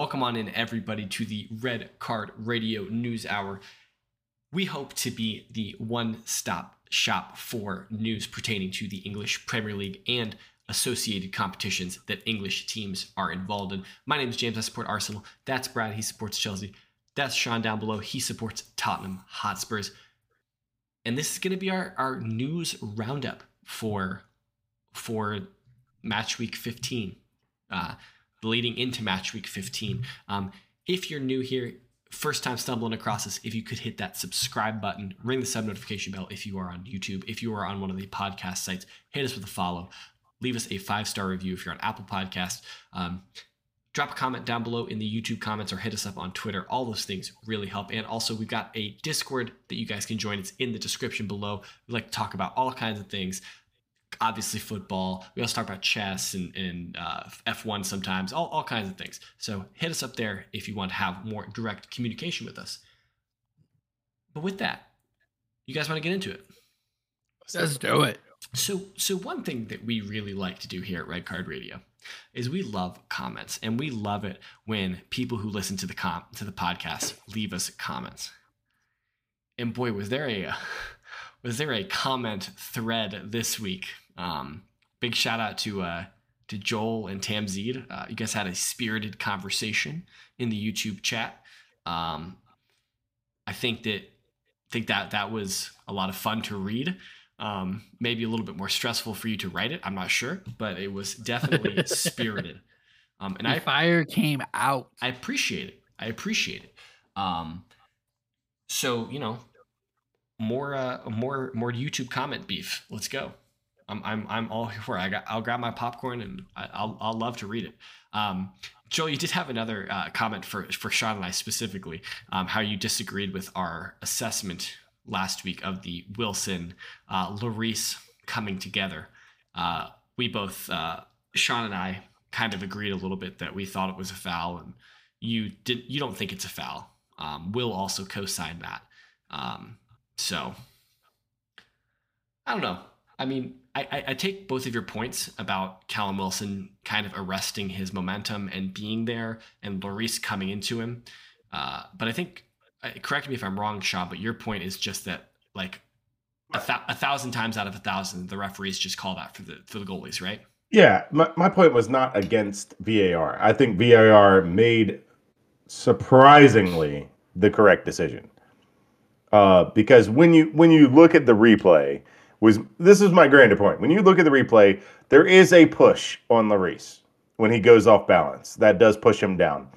Welcome on in, everybody, to the Red Card Radio News Hour. We hope to be the one stop shop for news pertaining to the English Premier League and associated competitions that English teams are involved in. My name is James. I support Arsenal. That's Brad. He supports Chelsea. That's Sean down below. He supports Tottenham Hotspurs. And this is going to be our, our news roundup for for match week 15, uh, leading into match week 15. Um, if you're new here, first time stumbling across this, if you could hit that subscribe button, ring the sub notification bell if you are on YouTube, if you are on one of the podcast sites, hit us with a follow, leave us a five star review if you're on Apple Podcast. Um, drop a comment down below in the YouTube comments or hit us up on Twitter. All those things really help. And also, we've got a Discord that you guys can join. It's in the description below. We like to talk about all kinds of things. Obviously, football. We also talk about chess and, and uh, F1 sometimes, all, all kinds of things. So hit us up there if you want to have more direct communication with us. But with that, you guys want to get into it? Let's do it. So, so one thing that we really like to do here at Red Card Radio is we love comments, and we love it when people who listen to the com to the podcast leave us comments. And boy, was there a was there a comment thread this week? Um, big shout out to uh, to Joel and Tamzid. Uh, you guys had a spirited conversation in the YouTube chat. Um, I think that think that that was a lot of fun to read. Um, maybe a little bit more stressful for you to write it. I'm not sure, but it was definitely spirited. Um, and The I fire came out. I appreciate it. I appreciate it. Um, so you know, more uh, more more YouTube comment beef. Let's go. I'm I'm I'm all for it. I got I'll grab my popcorn and I, I'll I'll love to read it. Um, Joel, you did have another uh, comment for for Sean and I specifically. Um, how you disagreed with our assessment last week of the Wilson uh, Lloris coming together. Uh, we both uh, Sean and I kind of agreed a little bit that we thought it was a foul, and you did. You don't think it's a foul. Um, Will also co-signed that. Um, so I don't know. I mean, I, I, take both of your points about Callum Wilson kind of arresting his momentum and being there, and Lloris coming into him. Uh, but I think, uh, correct me if I'm wrong, Sean, but your point is just that like a, th- a thousand times out of a thousand, the referees just call that for the for the goalies, right? Yeah, my, my point was not against VAR. I think VAR made surprisingly the correct decision. Uh, because when you when you look at the replay, was this is my grander point. When you look at the replay, there is a push on Lloris when he goes off balance. That does push him down.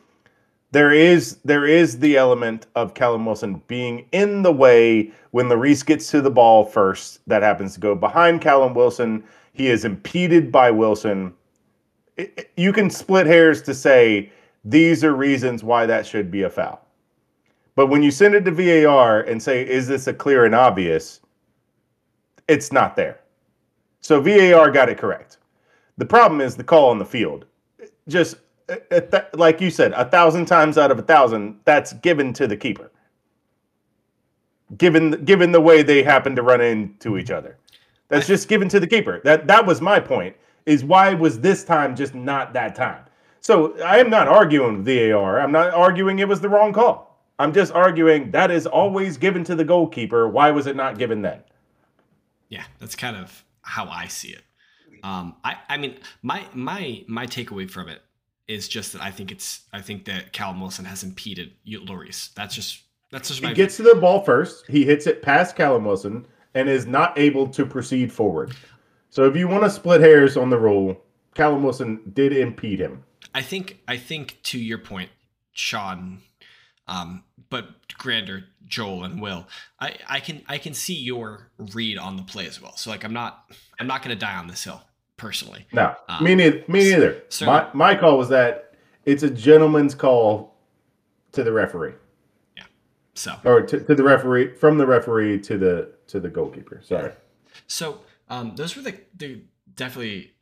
There is there is the element of Callum Wilson being in the way when Lloris gets to the ball first. That happens to go behind Callum Wilson. He is impeded by Wilson. It- you can split hairs to say these are reasons why that should be a foul. But when you send it to VAR and say, is this a clear and obvious? It's not there. So VAR got it correct. The problem is the call on the field. Just like you said, a thousand times out of a thousand, that's given to the keeper. Given given the way they happen to run into each other, that's just given to the keeper. That that was my point. Is why was this time just not that time? So I am not arguing VAR. I'm not arguing it was the wrong call. I'm just arguing that is always given to the goalkeeper. Why was it not given then? Yeah, that's kind of how I see it. Um, I, I mean, my my my takeaway from it is just that I think it's I think that Callum Wilson has impeded Lloris. That's just that's just my He gets to the ball first. He hits it past Callum Wilson and is not able to proceed forward. So if you want to split hairs on the rule, Callum Wilson did impede him. I think I think to your point, Sean, um, but Grander, Joel, and Will, I, I can I can see your read on the play as well. So like I'm not I'm not gonna die on this hill personally. No, Um, me neither. Me neither. so- my my call was that it's a gentleman's call to the referee, Yeah. So or to, to the referee from the referee to the to the goalkeeper. Sorry. So um, those were the, the definitely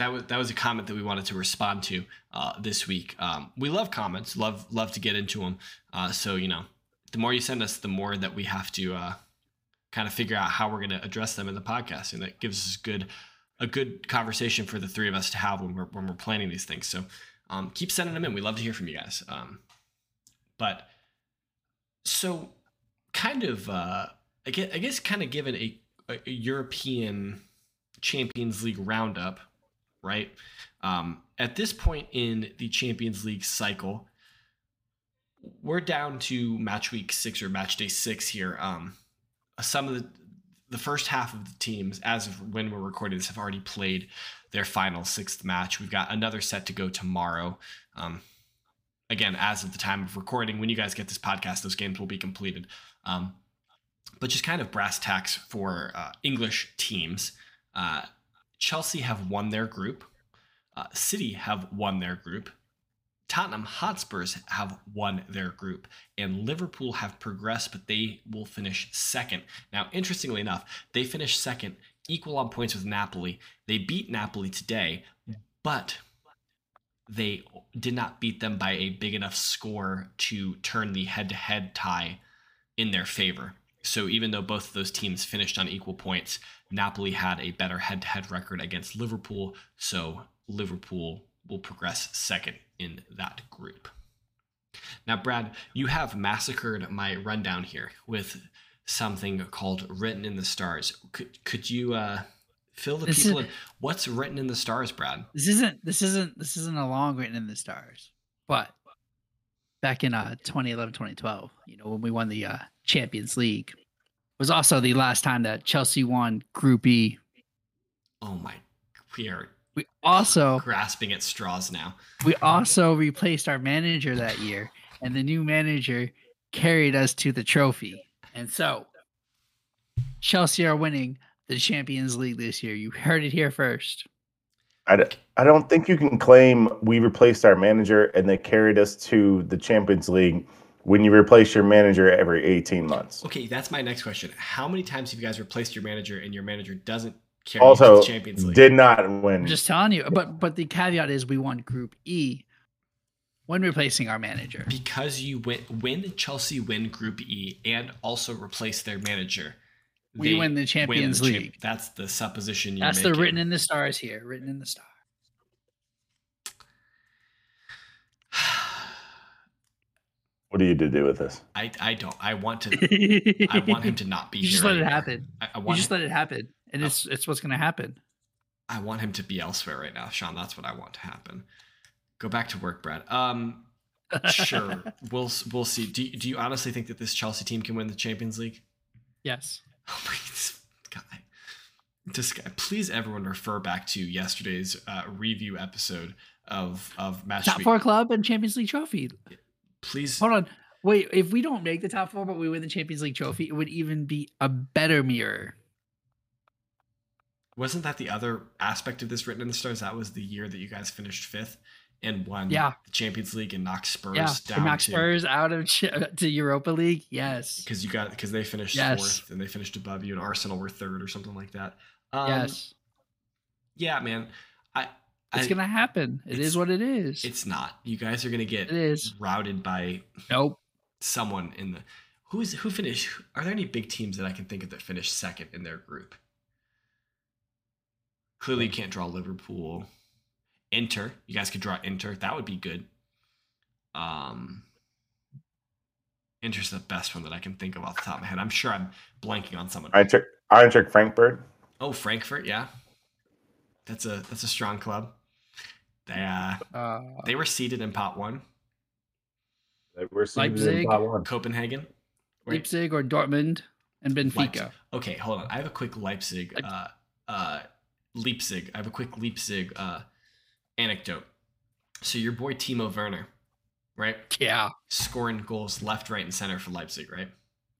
that was that was a comment that we wanted to respond to uh, this week. Um, we love comments, love love to get into them. Uh, so you know, the more you send us, the more that we have to uh, kind of figure out how we're going to address them in the podcast, and that gives us good a good conversation for the three of us to have when we're when we're planning these things. So Um, keep sending them in. We love to hear from you guys. Um, but so, kind of, uh, I guess, I guess, kind of given a, a European Champions League roundup, right? Um, at this point in the Champions League cycle, we're down to match week six or match day six here. Um, some of the the first half of the teams, as of when we're recording this, have already played their final sixth match. We've got another set to go tomorrow. Um, again, as of the time of recording, when you guys get this podcast, those games will be completed. Um, but just kind of brass tacks for uh, English teams. Uh, Chelsea have won their group. Uh, City have won their group. Tottenham Hotspurs have won their group, and Liverpool have progressed, but they will finish second. Now, interestingly enough, they finished second, equal on points with Napoli. They beat Napoli today, but they did not beat them by a big enough score to turn the head to head tie in their favor. So, even though both of those teams finished on equal points, Napoli had a better head to head record against Liverpool. So, Liverpool will progress second in that group. Now, Brad, you have massacred my rundown here with something called "Written in the Stars." Could could you uh, fill the This people is- in? What's written in the stars, Brad? This isn't this isn't this isn't a long written in the stars. But back in uh 2011 2012, you know, when we won the uh Champions League It was also the last time that Chelsea won Group E. Oh my, we are We also grasping at straws now. we also replaced our manager that year and the new manager carried us to the trophy. And so Chelsea are winning the Champions League this year. You heard it here first. I, d- I don't think you can claim we replaced our manager and they carried us to the Champions League when you replace your manager every 18 months. Okay, that's my next question. How many times have you guys replaced your manager and your manager doesn't carry you to Also, the Champions League? did not win. I'm just telling you. But but the caveat is we won Group E when replacing our manager. because you win when Chelsea win Group E and also replace their manager. We win the Champions champ- League. That's the supposition you're That's making. the written in the stars here. Written in the stars. What do you to do with this? I, I don't. I want to. I want him to not be. You just here let it happen. I, I You want. just let it happen, and Oh. it's it's what's gonna happen. I want him to be elsewhere right now, Sean. That's what I want to happen. Go back to work, Brad. Um, sure. we'll we'll see. Do you, do you honestly think that this Chelsea team can win the Champions League? yes. Oh my this guy. This guy. Please, everyone, refer back to yesterday's uh, review episode of of match. Top Week. four club and Champions League trophy. Please. Hold on. Wait, if we don't make the top four, but we win the Champions League trophy, it would even be a better mirror. Wasn't that the other aspect of this written in the stars? That was the year that you guys finished fifth and won Yeah. the Champions League and knocked Spurs yeah, down knock Spurs out of Ch- to Europa League. Yes, because you got because they finished Yes. fourth and they finished above you and Arsenal were third or something like that. Um, yes, Yeah, man. I. it's I- gonna happen. It's- what it is. It's not. You guys are gonna get It is. routed by Nope. someone in the who's who finished. Are there any big teams that I can think of that finished second in their group? Clearly, you can't draw Liverpool. Inter, you guys could draw Inter. That would be good. Um, Inter's the best one that I can think of off the top of my head. I'm sure I'm blanking on someone. Eintracht, Eintracht Frankfurt. Oh, Frankfurt, yeah, that's a that's a strong club. They uh, Uh, they were seated in pot one. They were seeded in Leipzig. pot one. Copenhagen. Wait, Leipzig or Dortmund and Benfica. Leipzig. Okay, hold on. I have a quick Leipzig, uh, uh, Leipzig. I have a quick Leipzig uh, anecdote. So your boy Timo Werner, right, Yeah, scoring goals left, right, and center for Leipzig, right?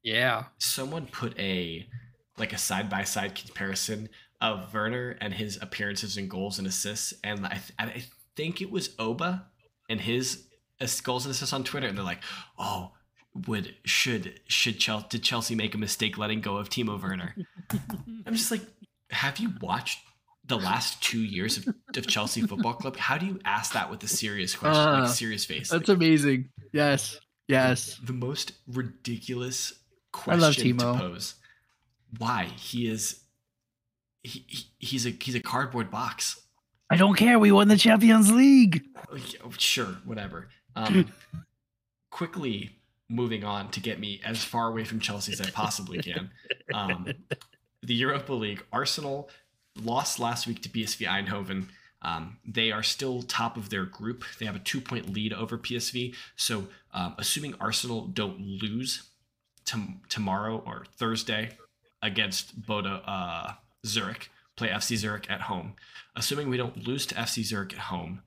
yeah. Someone put a like a side by side comparison of Werner and his appearances and goals and assists, and I, th- I think it was Oba and his goals and assists on Twitter, and they're like, "Oh, would should should Chelsea did Chelsea make a mistake letting go of Timo Werner?" I'm just like, have you watched the last two years of, of Chelsea Football Club? How do you ask that with a serious question, Uh, like serious face? That's Like, amazing. Yes, yes. the most ridiculous I question love to pose. Why he is he, he he's a he's a cardboard box. I don't care. We won the Champions League. Sure, whatever. Um, quickly moving on to get me as far away from Chelsea as I possibly can. Um, the Europa League, Arsenal lost last week to PSV Eindhoven. Um, they are still top of their group. They have a two point lead over PSV. So, um, assuming Arsenal don't lose to- tomorrow or Thursday against Boda uh, Zurich, play FC Zurich at home. Assuming we don't lose to FC Zurich at home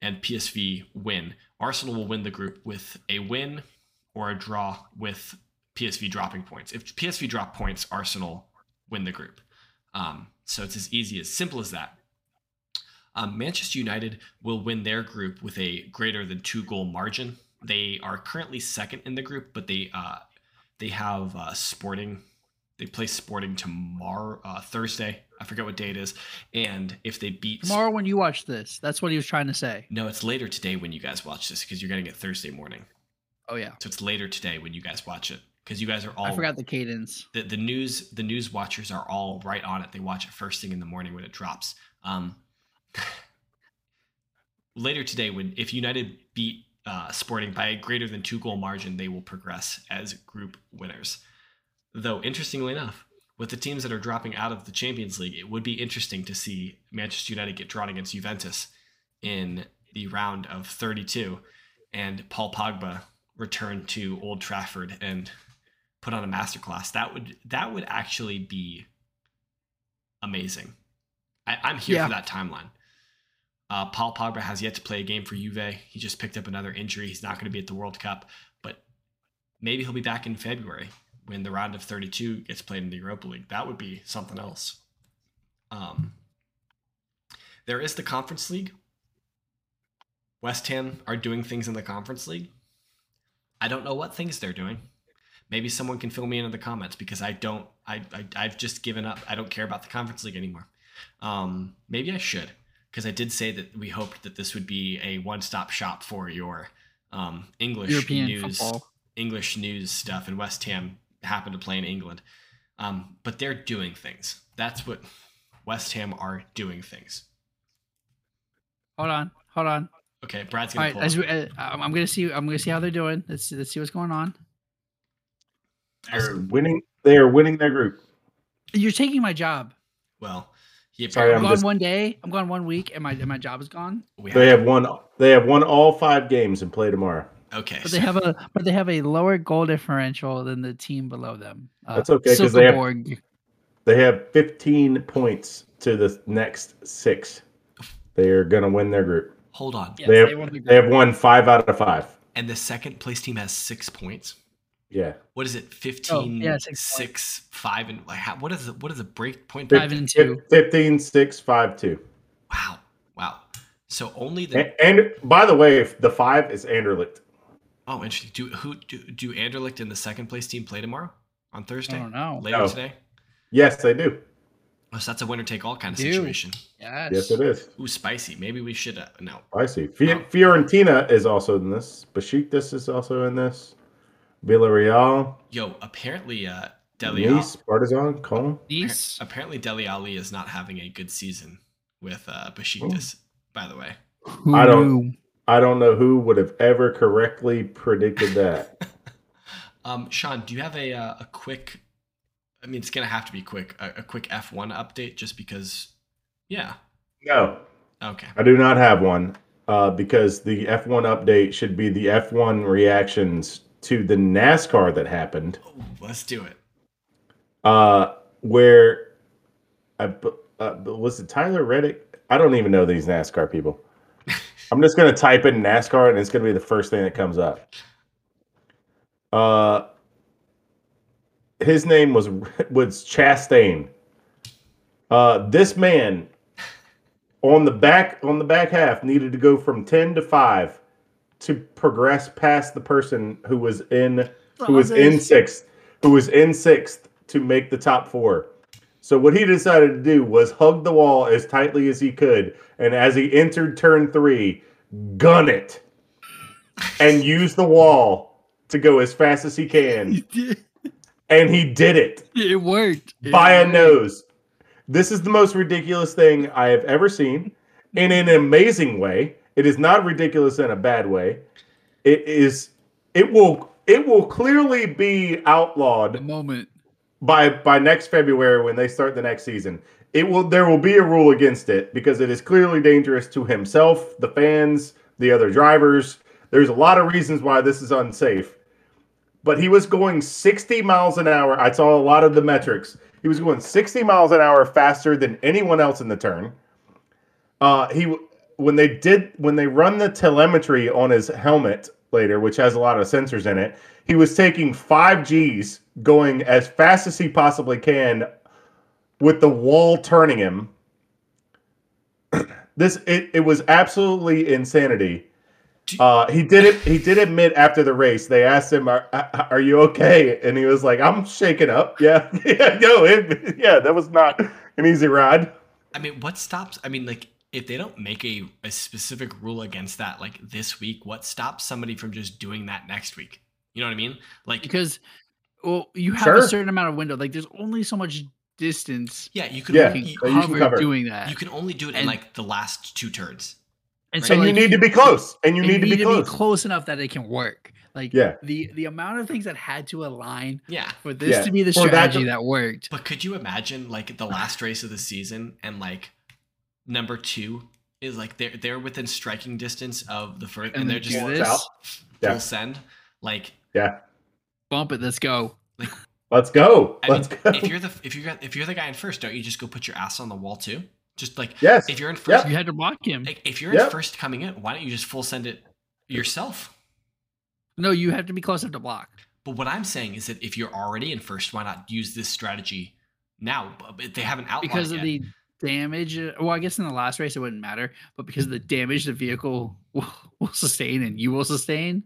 and PSV win, Arsenal will win the group with a win or a draw with PSV dropping points. If PSV drop points, Arsenal win the group. Um, so it's as easy as simple as that. Um, Manchester United will win their group with a greater than two goal margin. They are currently second in the group, but they uh, they have uh, Sporting. They play Sporting tomorrow, uh, Thursday. I forget what day it is. And if they beat Tomorrow when you watch this, that's what he was trying to say. no, it's later today when you guys watch this because you're getting it Thursday morning. Oh yeah, So it's later today when you guys watch it because you guys are all I forgot the cadence. the, the news the news watchers are all right on it. They watch it first thing in the morning when it drops. Um, later today, when if United beat uh, Sporting by a greater than two goal margin, they will progress as group winners. Though interestingly enough, with the teams that are dropping out of the Champions League, it would be interesting to see Manchester United get drawn against Juventus in the round of 32, and Paul Pogba return to Old Trafford and put on a masterclass. That would that would actually be amazing. I, I'm here Yeah. for that timeline. Uh, Paul Pogba has yet to play a game for Juve. He just picked up another injury. He's not going to be at the World Cup, but maybe he'll be back in February when the round of 32 gets played in the Europa League. That would be something else. Um, there is the Conference League. West Ham are doing things in the Conference League. I don't know what things they're doing. Maybe someone can fill me in in the comments because I don't. I, I I've just given up. I don't care about the Conference League anymore. Um, maybe I should because I did say that we hoped that this would be a one-stop shop for your um, English European news, football. English news stuff, and West Ham happened to play in England. Um, but they're doing things. That's what West Ham are doing things. Hold on, hold on. Okay, Brad's gonna right, pull. as we, uh, I'm I'm gonna see. I'm gonna see how they're doing. Let's see, let's see what's going on. They're winning. They are winning their group. You're taking my job. well, he Sorry, I'm, I'm gone just- one day. I'm gone one week, and my and my job is gone. we They have won. They have won all five games and play tomorrow. Okay. But they have a but they have a lower goal differential than the team below them. Uh, That's okay, 'cause they have- They have 15 points to the next six. They are going to win their group. hold on. Yes, they have- they won They have won five out of five. And the second place team has six points. Yeah. What is it? 15, Oh, yeah, six 5, and like, how, what is the, what is the break point? Five and two. 15, 6, 5, 2. Wow. Wow. So only the, And, and by the way, the five is Anderlecht. Oh, interesting. Do, who, do, do Anderlecht and the second place team play tomorrow on Thursday? I don't know. Later No. today? Yes, they do. Oh, so that's a winner take all kind of Do. situation. Yes. Yes, it is. Ooh, spicy. Maybe we should, uh, no. I see. Fi- Fiorentina is also in this. Besiktas is also in this. Villarreal, Yo, apparently, uh, Dele Alli, Nice, Partizan, Cologne. Nice. apparently Dele Alli is not having a good season with uh, Besiktas, by the way. I don't- knew? I don't know who would have ever correctly predicted that. Um, Sean, do you have a uh, a quick? I mean, it's gonna have to be quick. A, a quick F one update, just because. Yeah. no, Okay. I do not have one uh, because the F1 update should be the F1 reactions to the NASCAR that happened, Ooh, let's do it. uh, where I, uh, was it Tyler Reddick? I don't even know these NASCAR people. I'm just gonna type in NASCAR and it's gonna be the first thing that comes up. Uh, his name was was Chastain. Uh, this man on the back on the back half needed to go from 10 to 5 to progress past the person who was in who was in sixth who was in sixth to make the top four so what he decided to do was hug the wall as tightly as he could and as he entered turn three gun it and use the wall to go as fast as he can and he did it It worked. It by a worked. nose. This is the most ridiculous thing I have ever seen. in an amazing way. It is not ridiculous in a bad way. It is. It will. It will clearly be The outlawed moment. By by next February when they start the next season. It will. There will be a rule against it because it is clearly dangerous to himself, the fans, the other drivers. There's a lot of reasons why this is unsafe. But he was going 60 miles an hour. I saw a lot of the metrics. He was going 60 miles an hour faster than anyone else in the turn. Uh, he when they did when they run the telemetry on his helmet later, which has a lot of sensors in it, he was taking five Gs, going as fast as he possibly can, with the wall turning him. this it, it was absolutely insanity. Uh, he did it. He did admit after the race. They asked him, "Are, are you okay?" And he was like, "I'm shaken up." Yeah, yeah, no, it, yeah. That was not an easy ride. I mean, what stops? I mean, like, if they don't make a, a specific rule against that, like this week, what stops somebody from just doing that next week? You know what I mean? Like, Because well, you have Sure. a certain amount of window. Like there's only so much distance yeah, you can Yeah. only, you you, that you can cover cover. doing that. you can only do it in like the last two turns. and right. and you need to be close. And you and need to be close. be close enough that it can work. Like Yeah. the the amount of things that had to align Yeah. for this Yeah. to be the For that strategy to- that worked. But could you imagine like the last race of the season and like number two is like they're they're within striking distance of the first and, And they're just do Walks this, out. full Yeah. send. Like Yeah, bump it, let's go. let's go. I Let's mean, go. if you're the if you're if you're the guy in first, don't you just go put your ass on the wall too? Just like yes, if you're in first, You had to block him. like, if you're Yep. in first coming in, why don't you just full send it yourself? No, you have to be close enough to block. But what I'm saying is that if you're already in first, why not use this strategy now? But- But they haven't outlawed because of yet. the damage. uh, Well, I guess in the last race it wouldn't matter, but because of the damage the vehicle will, will sustain and you will sustain.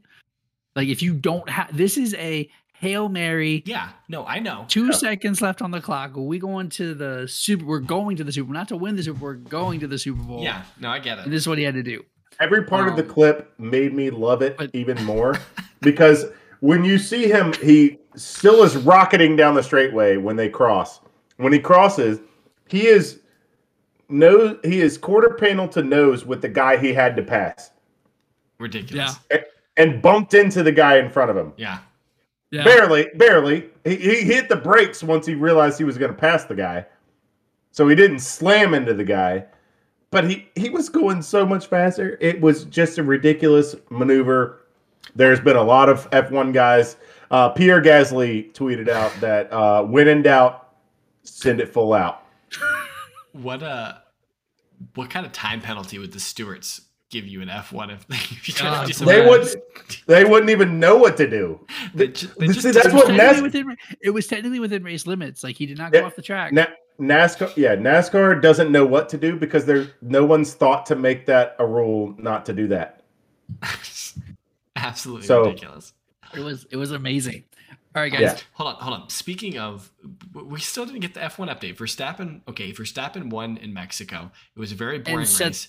Like if you don't have, this is a hail mary. Yeah, no, I know. Two Yeah. seconds left on the clock. We going to the super. We're going to the Super. Not to win the Super. We're going to the Super Bowl. Yeah, no, I get and it. this is what he had to do. Every part of the Um, clip made me love it but- even more because when you see him, he still is rocketing down the straightway when they cross. When he crosses, he is nose he is quarter panel to nose with the guy he had to pass Ridiculous. and bumped into the guy in front of him. Yeah. Yeah. Barely, barely. He, he hit the brakes once he realized he was going to pass the guy. So he didn't slam into the guy, but he, he was going so much faster. It was just a ridiculous maneuver. There's been a lot of F1 guys. Uh, Pierre Gasly tweeted out that uh, when in doubt, send it full out. What uh what kind of time penalty would the stewards give you an F1 if, if you try Uh, to do something? They would they wouldn't even know what to do. They ju- they See, that's It was, what technically within, it was technically within race limits. Like he did not Yeah, go off the track. Na- NASCAR, yeah, NASCAR doesn't know what to do because there no one's thought to make that a rule not to do that. absolutely So- ridiculous. It was it was amazing. All right, guys. Yeah. Hold on, hold on. Speaking of, we still didn't get the F1 update. Verstappen, okay, Verstappen won in Mexico. It was a very boring set- race.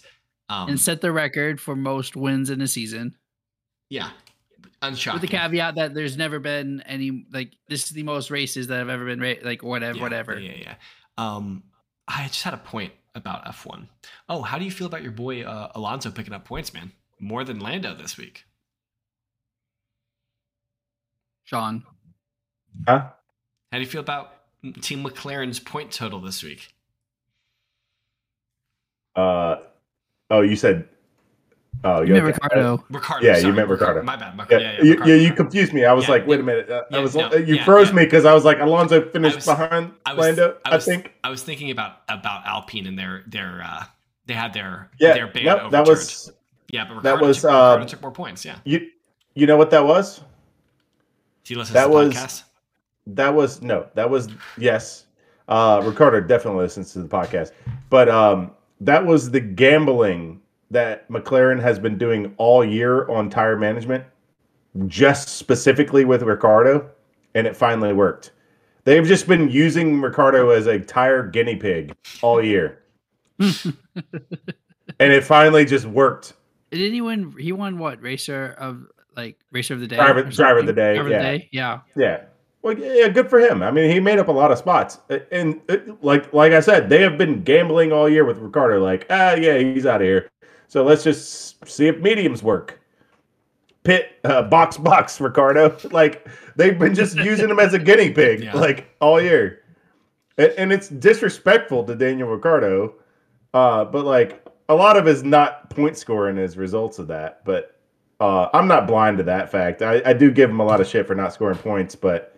Um, And set the record for most wins in a season. yeah, unshocking. With the caveat that there's never been any like this is the most races that have ever been ra- like whatever Yeah, whatever. Yeah, yeah. yeah. Um, I just had a point about F1. Oh, how do you feel about your boy uh, Alonso picking up points, man? More than Lando this week. Sean. Huh? How do you feel about Team McLaren's point total this week? Uh, oh, you said. Oh, You meant. Ricciardo. Ricciardo. Yeah, you meant Ricciardo. My bad. My, Yeah, yeah, yeah, Ricciardo. yeah, you confused me. I was Yeah, like, wait yeah. a minute. Uh, I was no, you yeah, froze yeah. me because I was like, Alonso finished was- behind I was, Lando. I, was, think. I was thinking about about Alpine and their their uh they had their Yeah, their ban yep, overturned. that was yeah, but that was, took, Ricciardo um, took more points. Yeah, you. You know what that was? he listens that to the was- podcast. That was no. That was yes. Uh, Ricciardo definitely listens to the podcast, but um, that was the gambling that McLaren has been doing all year on tire management, just specifically with Ricciardo, and it finally worked. They've just been using Ricciardo as a tire guinea pig all year, and it finally just worked. Didn't he win? He won what racer of like racer of the day? Driver- driver of the day, Driver yeah. of the day. Yeah. Yeah. Well, yeah, good for him. I mean, he made up a lot of spots, and like like I said, they have been gambling all year with Ricciardo. Like, ah, yeah, he's out of here. So let's just see if mediums work. Pit uh, box box Ricciardo. Like they've been just using him as a guinea pig yeah. like all year, and, and, it's disrespectful to Daniel Ricciardo. Uh, but like a lot of his not point scoring as results of that. But uh, I'm not blind to that fact. I, I do give him a lot of shit for not scoring points, but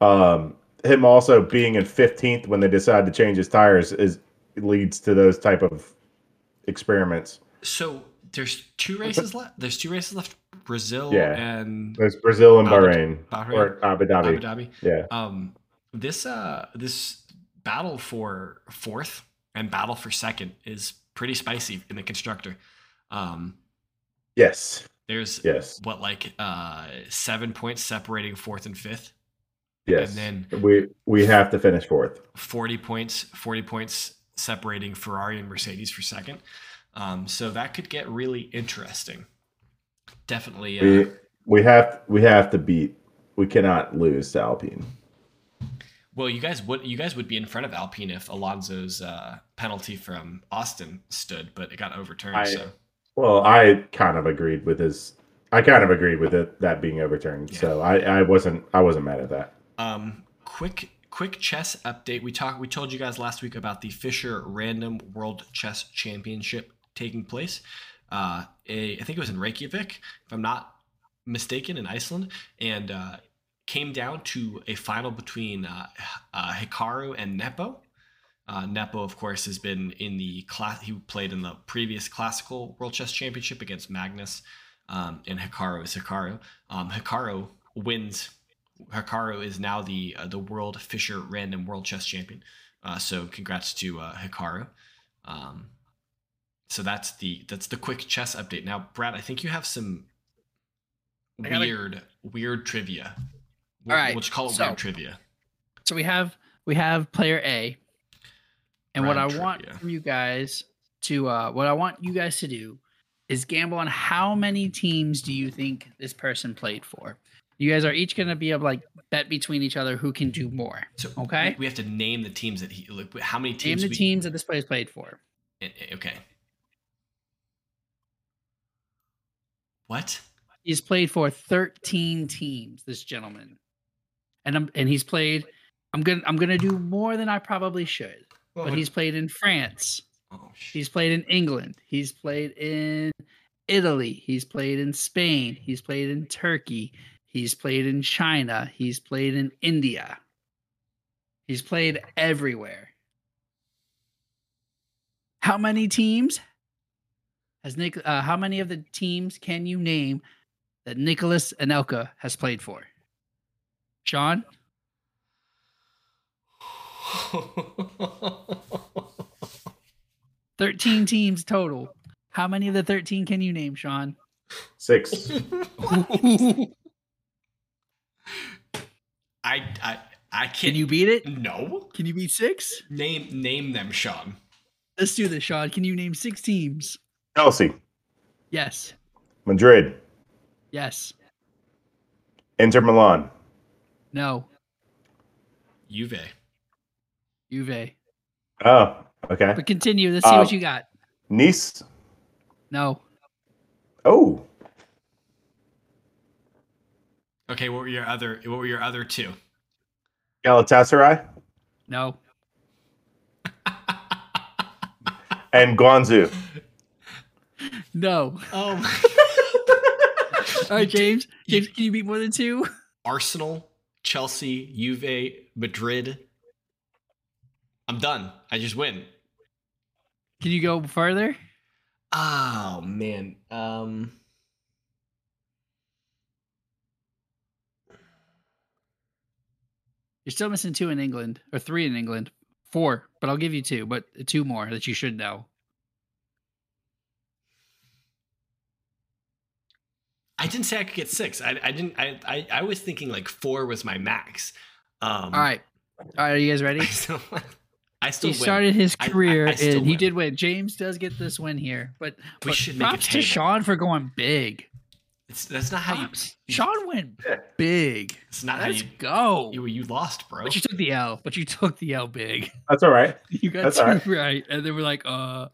um, him also being in 15th when they decide to change his tires is leads to those type of experiments. So there's two races left. There's two races left. Brazil yeah. and there's Brazil and Bahrain, Bahrain or Abu Dhabi. Abu Dhabi. Yeah. Um, this uh this battle for fourth and battle for second is pretty spicy in the constructor. Um, yes. There's yes. what like uh seven points separating fourth and fifth. Yes. And then we we have to finish fourth. 40 points, 40 points separating Ferrari and Mercedes for second. Um, so that could get really interesting. Definitely. Uh, we we have we have to beat. We cannot lose to Alpine. Well, you guys would you guys would be in front of Alpine if Alonso's uh, penalty from Austin stood, but it got overturned. I, so. Well, I kind of agreed with his. I kind of agreed with it that being overturned. Yeah. So I, I wasn't I wasn't mad at that. Um, quick quick chess update. We talked. We told you guys last week about the Fischer Random World Chess Championship taking place. Uh, a, I think it was in Reykjavik, if I'm not mistaken, in Iceland, and uh, came down to a final between uh, uh, Hikaru and Nepo. Uh, Nepo, of course, has been in the class. He played in the previous classical World Chess Championship against Magnus, um, and Hikaru is Hikaru. Um, Hikaru wins. Hikaru is now the uh, the World Fischer Random World Chess Champion. Uh, so congrats to uh, Hikaru. Um, so that's the that's the quick chess update. Now, Brad, I think you have some gotta, weird weird trivia. We'll, all right, we'll just call it so, weird trivia. So we have we have player A, and Brad what I trivia. want from you guys to uh, what I want you guys to do is gamble on how many teams do you think this person played for. You guys are each going to be able to like bet between each other who can do more. So okay, we have to name the teams that he like. How many teams? Name the we, teams that this player's played for. Eh, eh, okay. What? He's played for 13 teams, this gentleman. And I'm and he's played I'm to I'm to do more than I probably should. But he's played in France. Oh, he's played in England. He's played in Italy. He's played in Spain. He's played in Turkey. He's played in China. He's played in India. He's played everywhere. How many teams has Nick? Uh, how many of the teams can you name that Nicolas Anelka has played for? Sean. Thirteen teams total. How many of the thirteen can you name, Sean? Six. I I I can't. Can you beat it? No. Can you beat six? Name name them, Sean. Let's do this, Sean. Can you name six teams? Chelsea. Yes. Madrid. Yes. Inter Milan. No. Juve. Juve. Oh, okay. But continue. Let's see uh, what you got. Nice. No. Oh. Okay, what were your other what were your other two? Galatasaray? No. and Guangzhou. No. Oh. All right, James. James, can you beat more than two? Arsenal, Chelsea, Juve, Madrid. I'm done. I just win. Can you go further? Oh man. Um You're still missing two in England, or three in England. Four, but I'll give you two, but two more that you should know. I didn't say I could get six. I, I didn't. I, I, I was thinking like four was my max. Um, All right, all right. Are you guys ready? I still, I still he win. started his career I, and he did win. James does get this win here, but, we but should props to Sean for going big. It's that's not how you. Sean went big. It's not Let's how you. go. You you lost, bro. but you took the L. But you took the L big. That's all right. You got That's two all right. right. and then we're like, uh.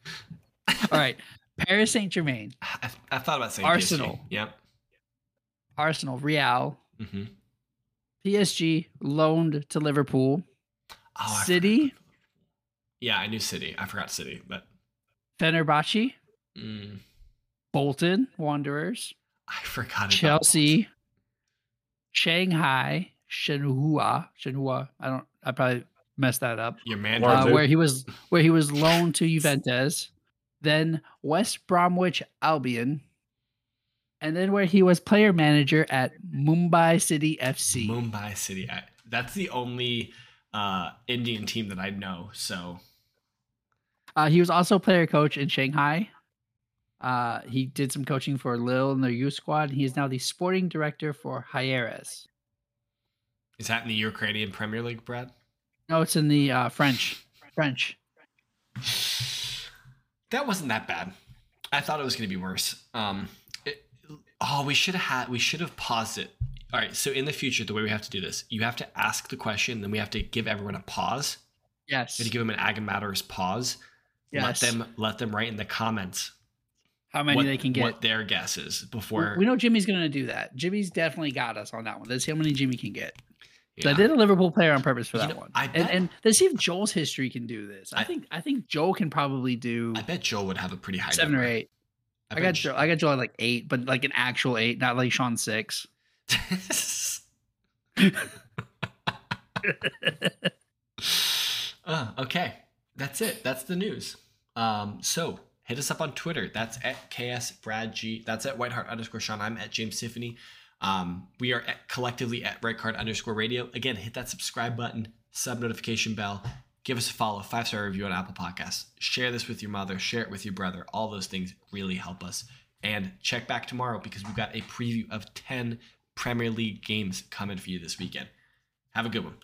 All right, Paris Saint Germain, I, I thought about saying Arsenal. PSG. Yep. Arsenal, Real, hmm PSG loaned to Liverpool, Oh, City, forgot. Yeah, I knew City. I forgot City, but Fenerbahce, mm, Bolton Wanderers, I forgot Chelsea, Shanghai, Shenhua, Shenhua. I don't. I probably messed that up. your man. Uh, where he was, where he was loaned to Juventus, then West Bromwich Albion, and then where he was player manager at Mumbai City FC. Mumbai City. I, that's the only uh, Indian team that I know. So Uh, he was also player coach in Shanghai. Uh, he did some coaching for Lille in their youth squad. And He is now the sporting director for Hyères. is that in the Ukrainian Premier League, Brad? No, it's in the uh, French. French. That wasn't that bad. I thought it was going to be worse. Um, it, oh, we should have had. We should have paused it. All right. So in the future, the way we have to do this, you have to ask the question, then we have to give everyone a pause. Yes. We have to give them an Agadmator pause. Let them let them write in the comments How many what, they can get. what their guess is before. we know Jimmy's going to do that. Jimmy's definitely got us on that one. Let's see how many Jimmy can get. So I did a Liverpool player on purpose for You that know, one. I and, bet- and let's see if Joel's history can do this. I, I- think I think Joel can probably do I bet Joel would have a pretty high seven or eight. I, bet got Joel. I got Joel at like eight, but like an actual eight, not like Sean six. Uh, okay, that's it. That's the news. Um, so hit us up on Twitter. That's at KS Brad G. That's at WhiteHart underscore Sean. I'm at James Tiffany. Um, we are at, collectively at Red Card underscore Radio. Again, hit that subscribe button, sub notification bell. Give us a follow, five star review on Apple Podcasts. Share this with your mother, share it with your brother. All those things really help us. And check back tomorrow because we've got a preview of 10 Premier League games coming for you this weekend. Have a good one.